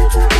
Thank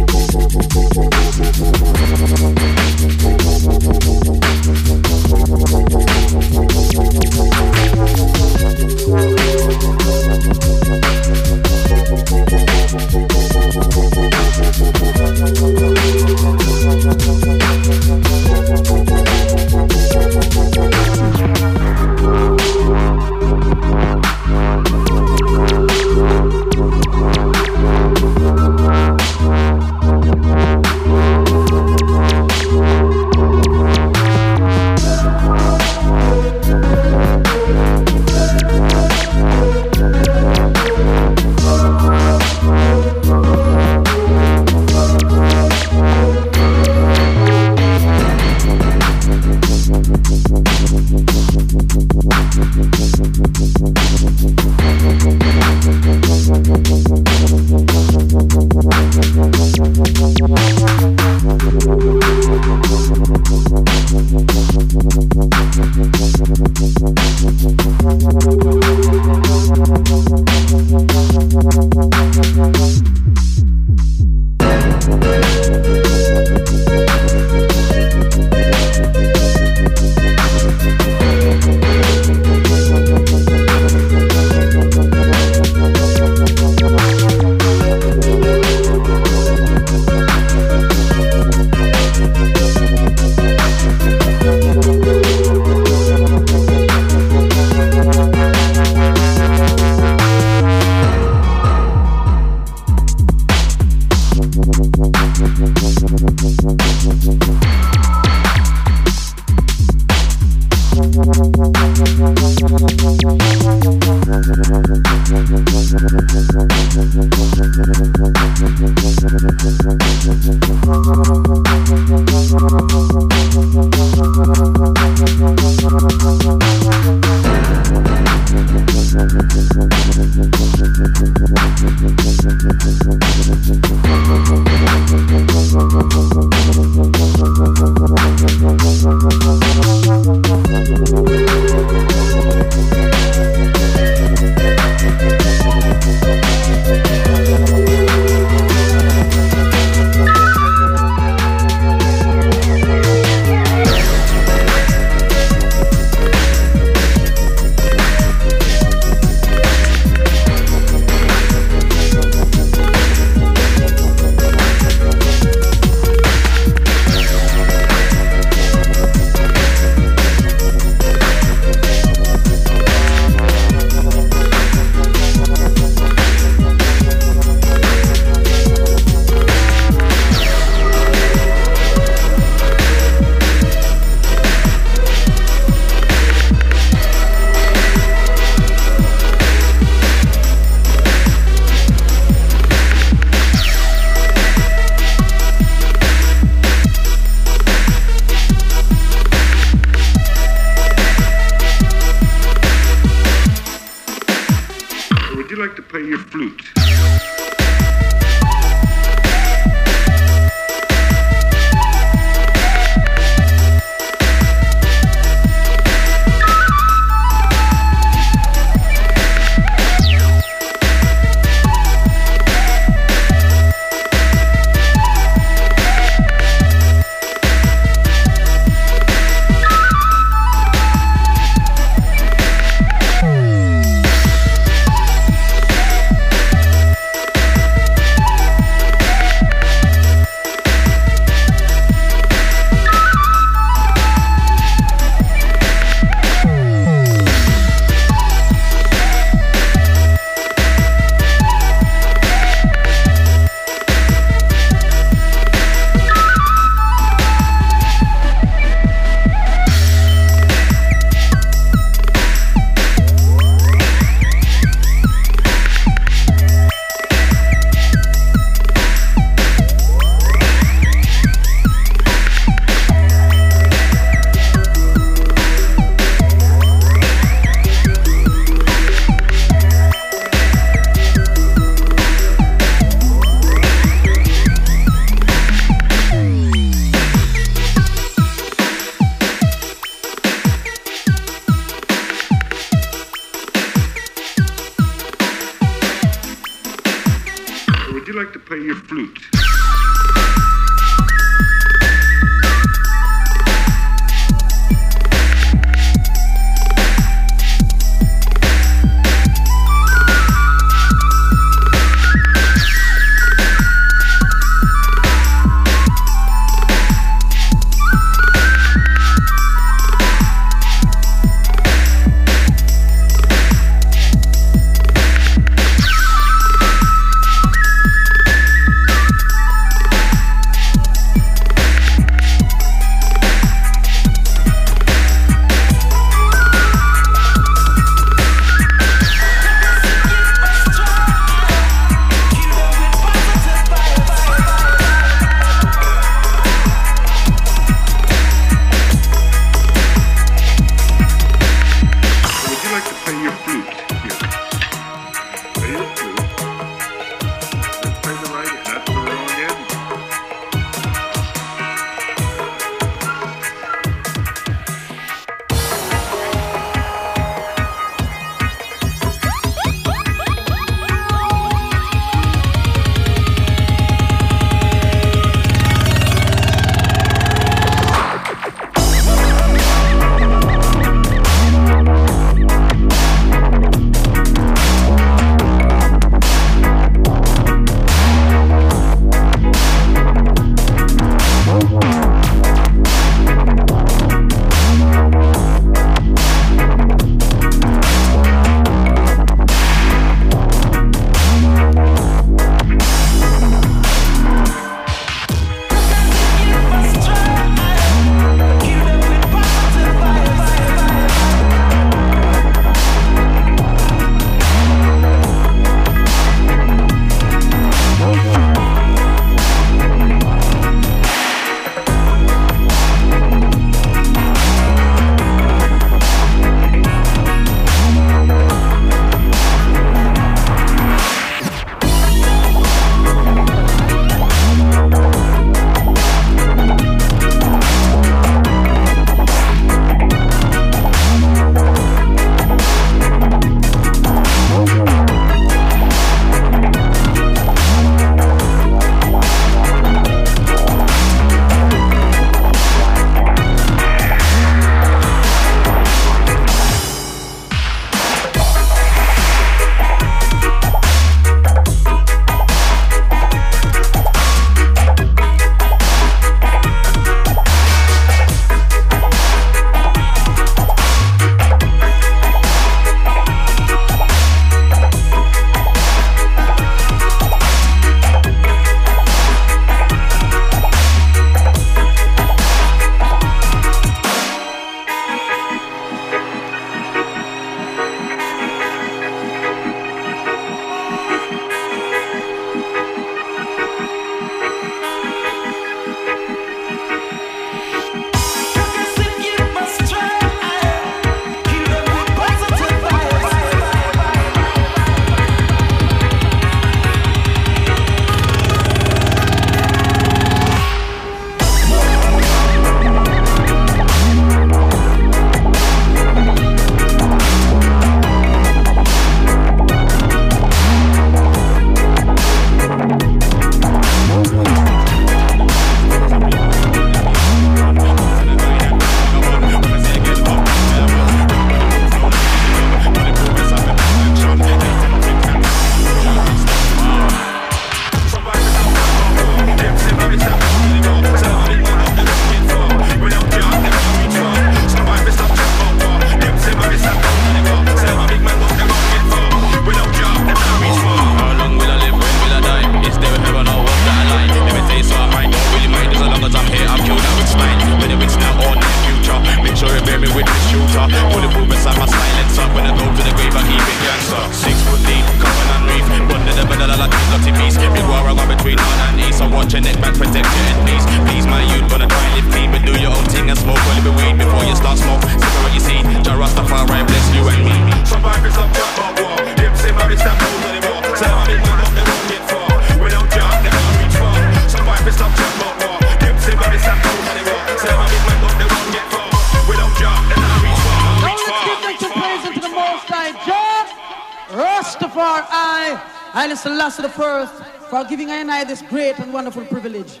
for giving I and I this great and wonderful privilege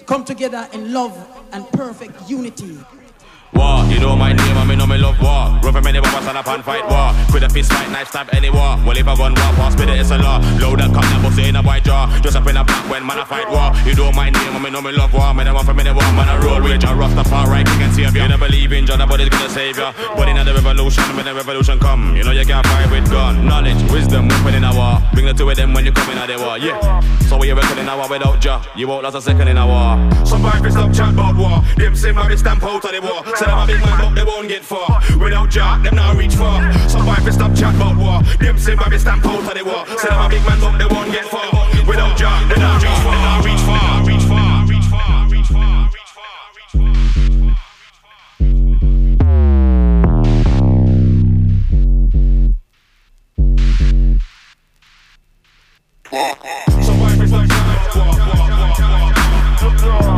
to come together in love and perfect unity. War, you know my name, I mean, know me love war. Run from any stand up and fight war. With a fist fight, knife stab any war. Well, if I gun war, pass it, it's a law. Load and cut that pussy in a white jaw. Just up in a black when man I fight war. You know my name, I mean, know me love war. Man, I want from any war, man, I roll rage. I rough the far right, king and savior. You don't believe in John, nobody's gonna save ya. But in the revolution, when the revolution come, you know you can't fight with gun. Knowledge, wisdom, weapon in a war. Bring the two of them when you come in the war, yeah. So we reckon in a war without ya. You won't last a second in a war. Somebody stop chat about war. Them say my stamp out of the war. Say I'm a big man, but they won't get far. Without Jack, them not reach far. Somebody stop chat about war. Them say my stamp out of the war. Say I'm a big man, but they won't get far. Without Jack, they not reach far. Reach far. Somebody stop chat about war. zero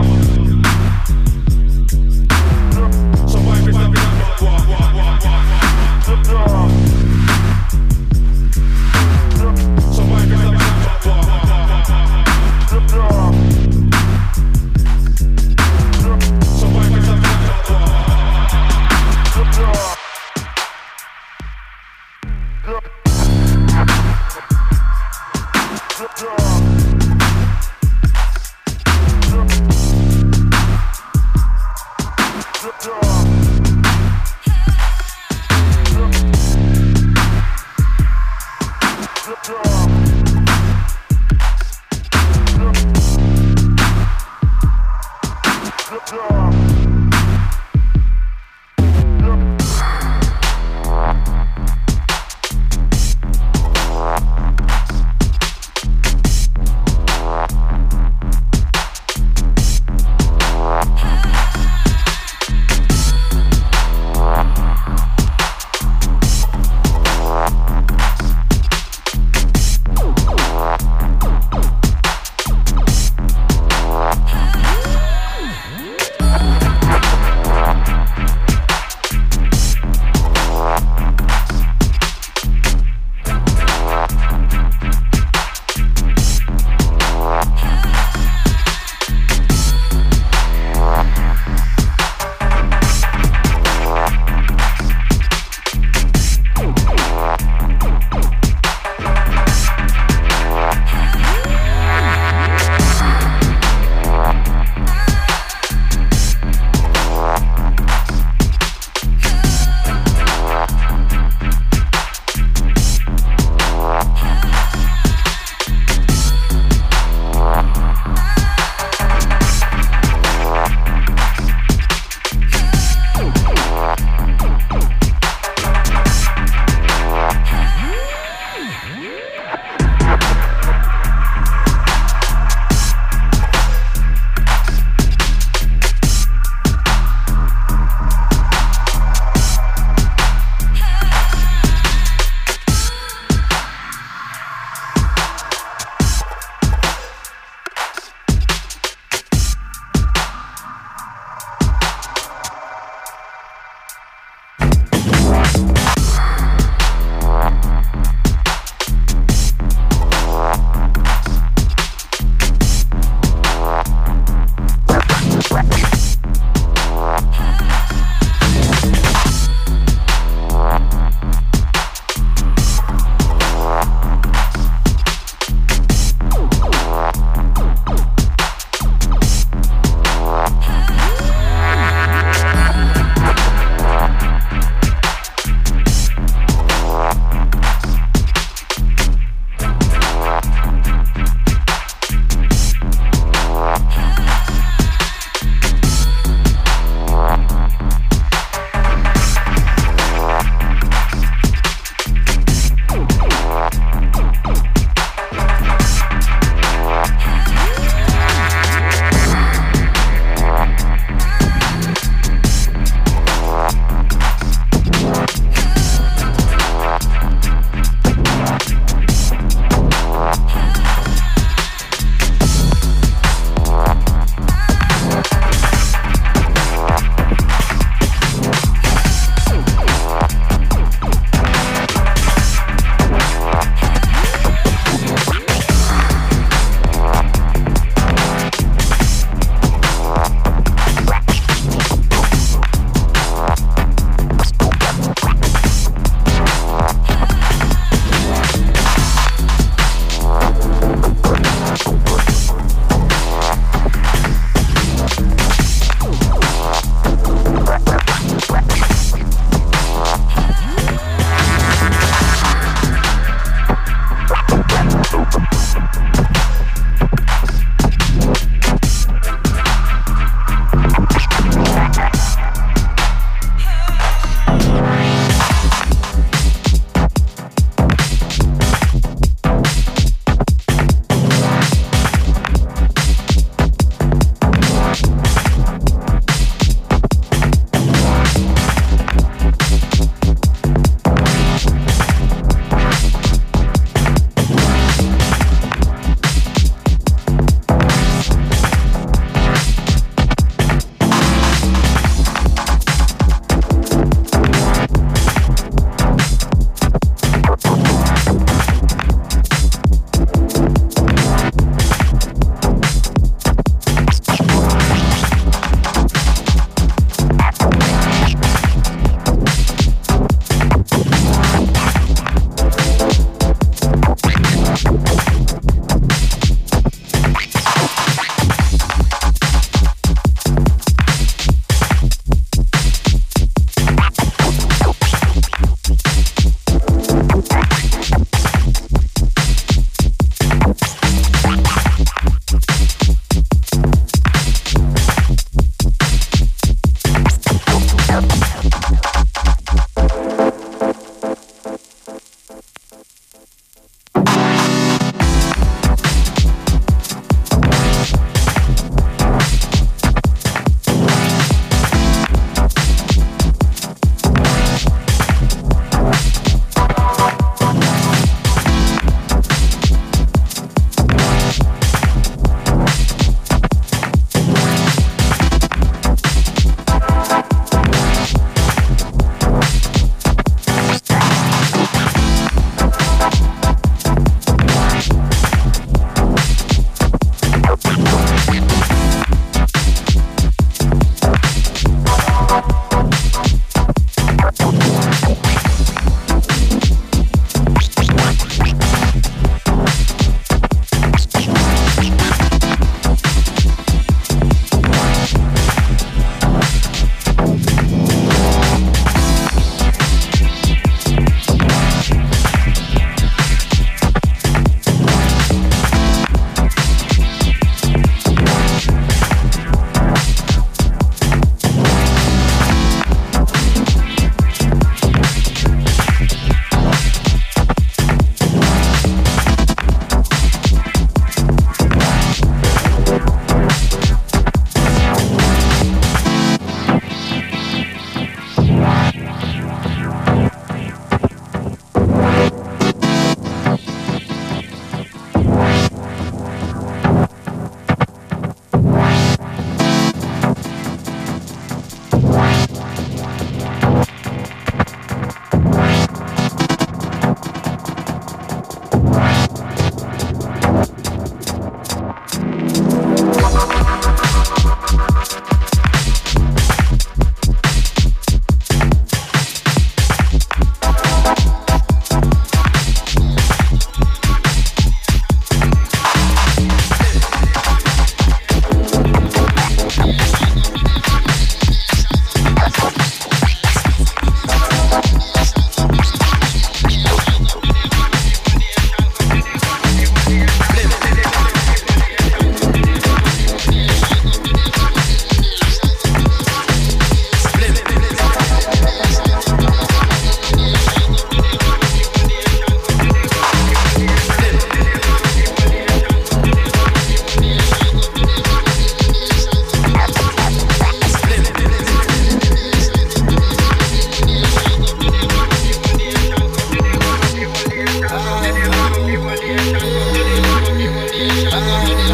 Bye.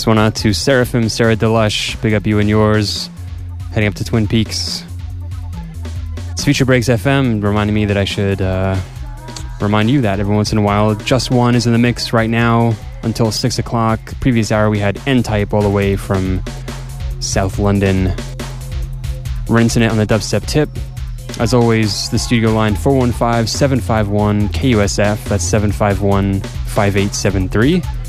This one out to Seraphim, Sarah Delush. Big up you and yours. Heading up to Twin Peaks. It's Future Breaks FM, reminding me that I should uh, remind you that every once in a while. Jus Wan is in the mix right now until 6 o'clock. Previous hour, we had N Type all the way from South London. Rinsing it on the dubstep tip. As always, the studio line 415 751 KUSF. That's 751 5873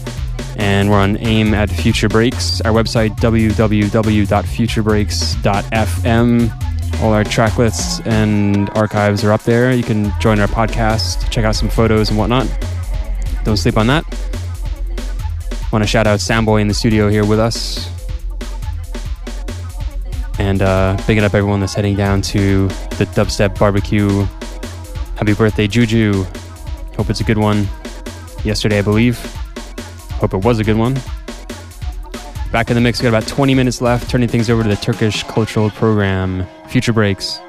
and we're on AIM at Future Breaks. Our website, www.futurebreaks.fm. All our track lists and archives are up there. You can join our podcast, check out some photos and whatnot. Don't sleep on that. Want to shout out Samboy in the studio here with us. And uh, bigging up everyone that's heading down to the Dubstep Barbecue. Happy birthday, Juju. Hope it's a good one. Yesterday, I believe. Hope it was a good one. Back in the mix, we got about 20 minutes left, turning things over to the Turkish cultural program. Future breaks.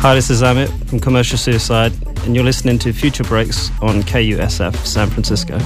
Hi, this is Amit from Commercial Suicide, and you're listening to Future Breaks on KUSF San Francisco.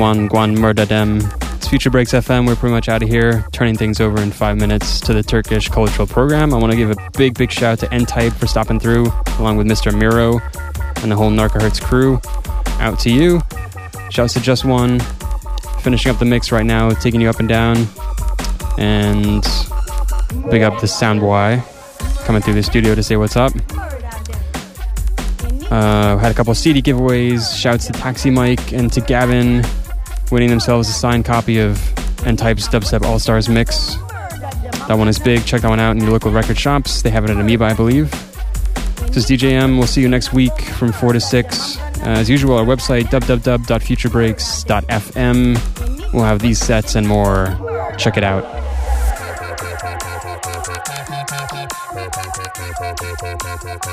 One, Guan Murda Dem. It's Future Breaks FM. We're pretty much out of here, turning things over in five minutes to the Turkish cultural program. I want to give a big, big shout out to N Type for stopping through, along with Mr. Miro and the whole Narco.Hz crew. Out to you. Shouts to Jus Wan. Finishing up the mix right now, taking you up and down. And big up the Sound Boy coming through the studio to say what's up. Uh, had a couple CD giveaways. Shouts to Taxi Mike and to Gavin, winning themselves a signed copy of N Type's Dubstep All Stars mix. That one is big. Check that one out in your local record shops. They have it at Amoeba, I believe. This is DJM. We'll see you next week from 4 to 6. Uh, as usual, our website, www.futurebreaks.fm. We'll have these sets and more. Check it out. Yeah.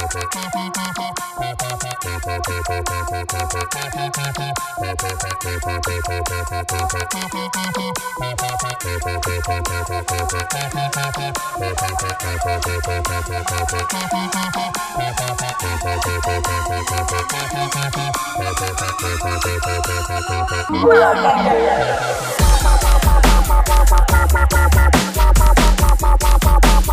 Thank